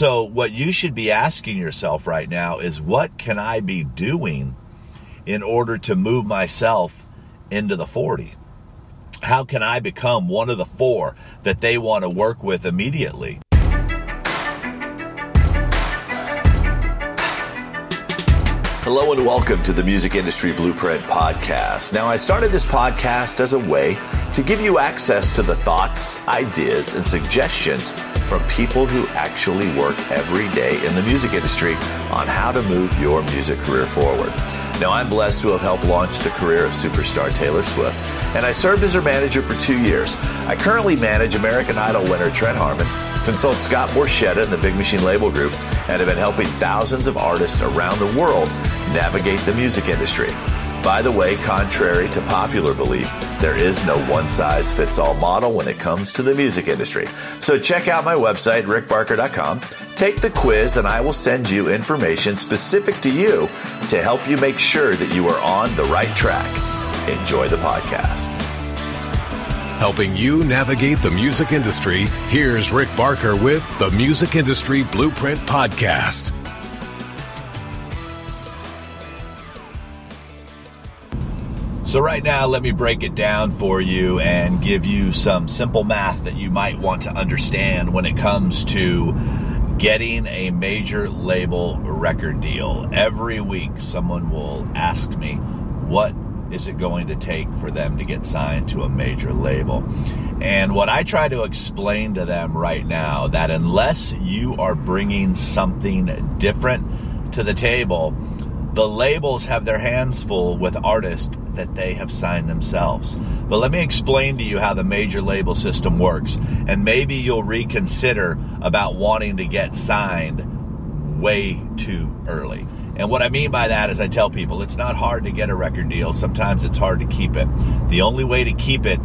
So, what you should be asking yourself right now is what can I be doing in order to move myself into the 40? How can I become one of the four that they want to work with immediately? Hello and welcome to the Music Industry Blueprint Podcast. Now, I started this podcast as a way to give you access to the thoughts, ideas, and suggestions from people who actually work every day in the music industry on how to move your music career forward. Now, I'm blessed to have helped launch the career of superstar Taylor Swift, and I served as her manager for two years. I currently manage American Idol winner Trent Harmon, consult Scott Borchetta and the Big Machine Label Group, and have been helping thousands of artists around the world navigate the music industry. By the way, contrary to popular belief, there is no one size fits all model when it comes to the music industry. So check out my website, rickbarker.com, take the quiz, and I will send you information specific to you to help you make sure that you are on the right track. Enjoy the podcast. Helping you navigate the music industry, here's Rick Barker with the Music Industry Blueprint Podcast. So, right now, let me break it down for you and give you some simple math that you might want to understand when it comes to getting a major label record deal. Every week, someone will ask me, What is it going to take for them to get signed to a major label? And what I try to explain to them right now that unless you are bringing something different to the table, the labels have their hands full with artists that they have signed themselves. But let me explain to you how the major label system works, and maybe you'll reconsider about wanting to get signed way too early. And what I mean by that is I tell people it's not hard to get a record deal. Sometimes it's hard to keep it. The only way to keep it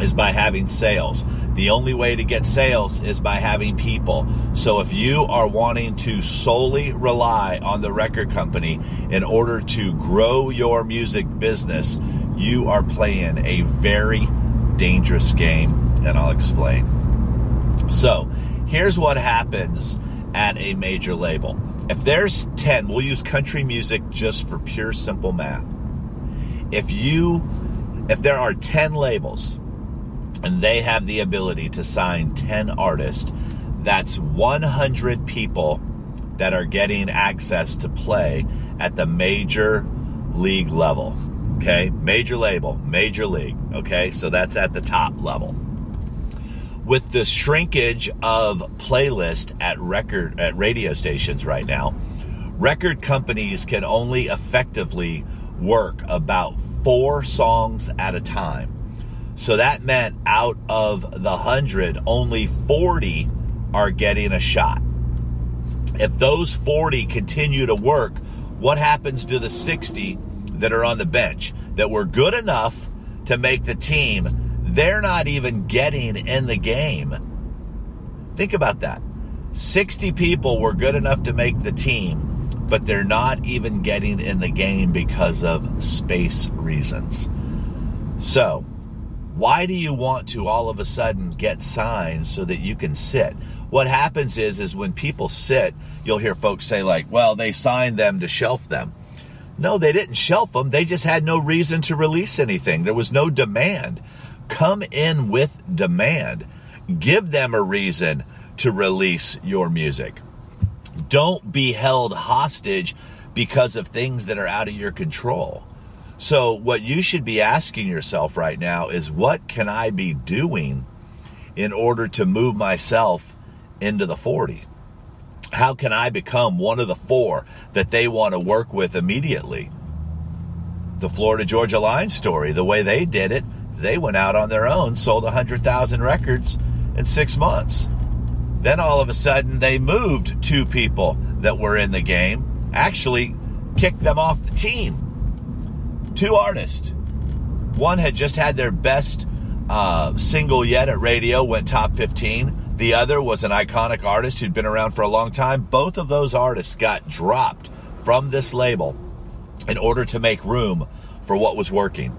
is by having sales. The only way to get sales is by having people. So if you are wanting to solely rely on the record company in order to grow your music business, you are playing a very dangerous game, and I'll explain. So here's what happens at a major label. If there's 10, we'll use country music just for pure simple math. If you if there are 10 labels and they have the ability to sign 10 artists. That's 100 people that are getting access to play at the major league level. Okay, major label, major league. Okay, so that's at the top level. With the shrinkage of playlist at record at radio stations right now, record companies can only effectively work about four songs at a time so that meant out of the 100, only 40 are getting a shot. If those 40 continue to work, what happens to the 60 that are on the bench that were good enough to make the team? They're not even getting in the game. Think about that. 60 people were good enough to make the team, but they're not even getting in the game because of space reasons. So, why do you want to all of a sudden get signed so that you can sit? What happens is, is when people sit, you'll hear folks say like, well, they signed them to shelf them. No, they didn't shelf them. They just had no reason to release anything. There was no demand. Come in with demand. Give them a reason to release your music. Don't be held hostage because of things that are out of your control. So, what you should be asking yourself right now is what can I be doing in order to move myself into the 40? How can I become one of the four that they want to work with immediately? The Florida Georgia Line story, the way they did it, they went out on their own, sold 100,000 records in six months. Then all of a sudden, they moved two people that were in the game, actually kicked them off the team two artists. One had just had their best uh, single yet at radio, went top 15. The other was an iconic artist who'd been around for a long time. Both of those artists got dropped from this label in order to make room for what was working.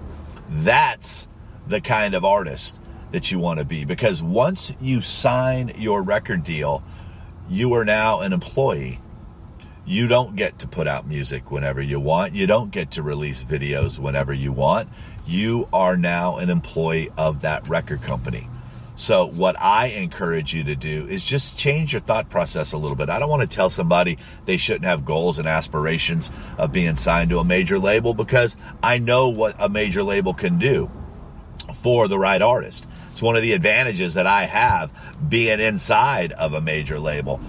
That's the kind of artist that you want to be because once you sign your record deal, you are now an employee. You don't get to put out music whenever you want. You don't get to release videos whenever you want. You are now an employee of that record company. So, what I encourage you to do is just change your thought process a little bit. I don't want to tell somebody they shouldn't have goals and aspirations of being signed to a major label because I know what a major label can do for the right artist. It's one of the advantages that I have being inside of a major label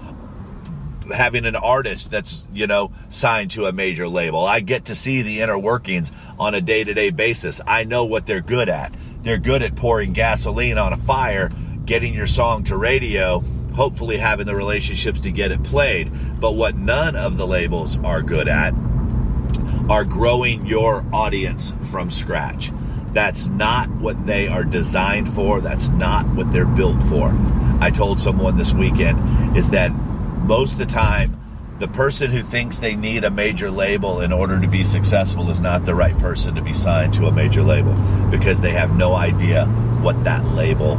having an artist that's, you know, signed to a major label. I get to see the inner workings on a day to day basis. I know what they're good at. They're good at pouring gasoline on a fire, getting your song to radio, hopefully having the relationships to get it played. But what none of the labels are good at are growing your audience from scratch. That's not what they are designed for. That's not what they're built for. I told someone this weekend is that most of the time, the person who thinks they need a major label in order to be successful is not the right person to be signed to a major label because they have no idea what that label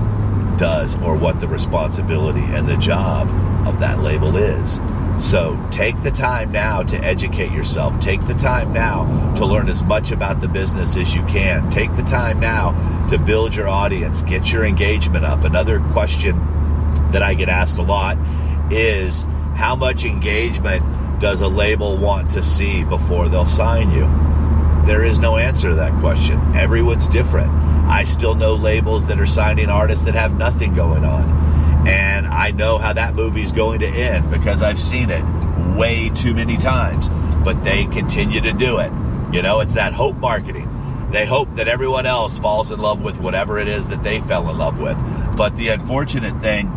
does or what the responsibility and the job of that label is. So take the time now to educate yourself. Take the time now to learn as much about the business as you can. Take the time now to build your audience, get your engagement up. Another question that I get asked a lot is how much engagement does a label want to see before they'll sign you? There is no answer to that question. Everyone's different. I still know labels that are signing artists that have nothing going on. And I know how that movie's going to end because I've seen it way too many times. But they continue to do it. You know, it's that hope marketing. They hope that everyone else falls in love with whatever it is that they fell in love with. But the unfortunate thing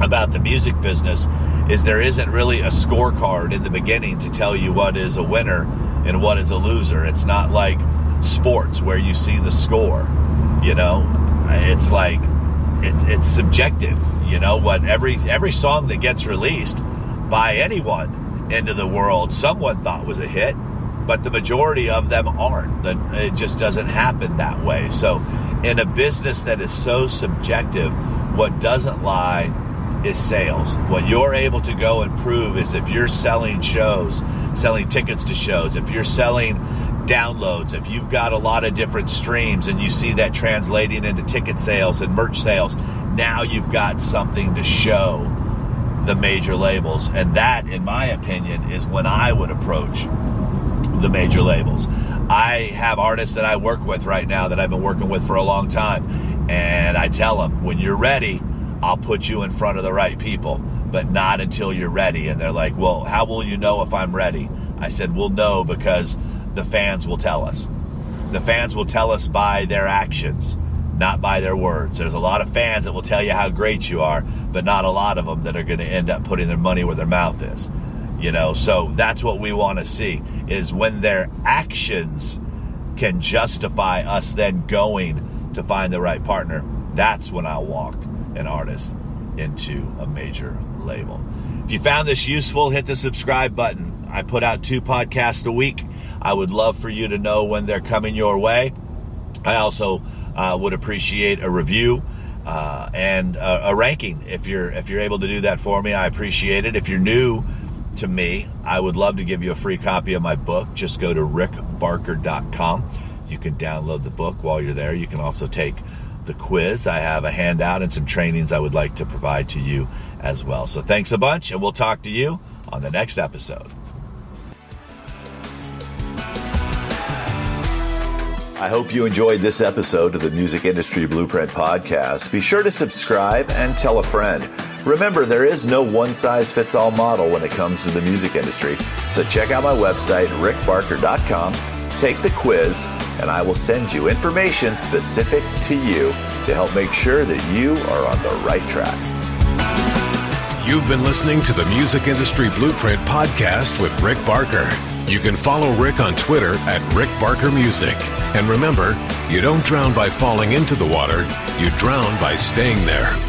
about the music business is there isn't really a scorecard in the beginning to tell you what is a winner and what is a loser. It's not like sports where you see the score, you know. It's like it's it's subjective, you know, what every every song that gets released by anyone into the world someone thought was a hit, but the majority of them aren't. It just doesn't happen that way. So in a business that is so subjective, what doesn't lie is sales. What you're able to go and prove is if you're selling shows, selling tickets to shows, if you're selling downloads, if you've got a lot of different streams and you see that translating into ticket sales and merch sales, now you've got something to show the major labels. And that, in my opinion, is when I would approach the major labels. I have artists that I work with right now that I've been working with for a long time. And I tell them, when you're ready, I'll put you in front of the right people, but not until you're ready. And they're like, well, how will you know if I'm ready? I said, we'll know because the fans will tell us. The fans will tell us by their actions, not by their words. There's a lot of fans that will tell you how great you are, but not a lot of them that are going to end up putting their money where their mouth is. You know, so that's what we want to see is when their actions can justify us then going to find the right partner. That's when I'll walk an artist into a major label. If you found this useful, hit the subscribe button. I put out two podcasts a week. I would love for you to know when they're coming your way. I also uh, would appreciate a review uh, and a, a, ranking if you're if you're able to do that for me. I appreciate it. If you're new to me, I would love to give you a free copy of my book. Just go to rickbarker.com. You can download the book while you're there. You can also take the quiz. I have a handout and some trainings I would like to provide to you as well. So thanks a bunch, and we'll talk to you on the next episode. I hope you enjoyed this episode of the Music Industry Blueprint Podcast. Be sure to subscribe and tell a friend. Remember, there is no one size fits all model when it comes to the music industry. So check out my website, rickbarker.com, take the quiz, and I will send you information specific to you to help make sure that you are on the right track. You've been listening to the Music Industry Blueprint podcast with Rick Barker. You can follow Rick on Twitter at Rick Barker Music. And remember, you don't drown by falling into the water, you drown by staying there.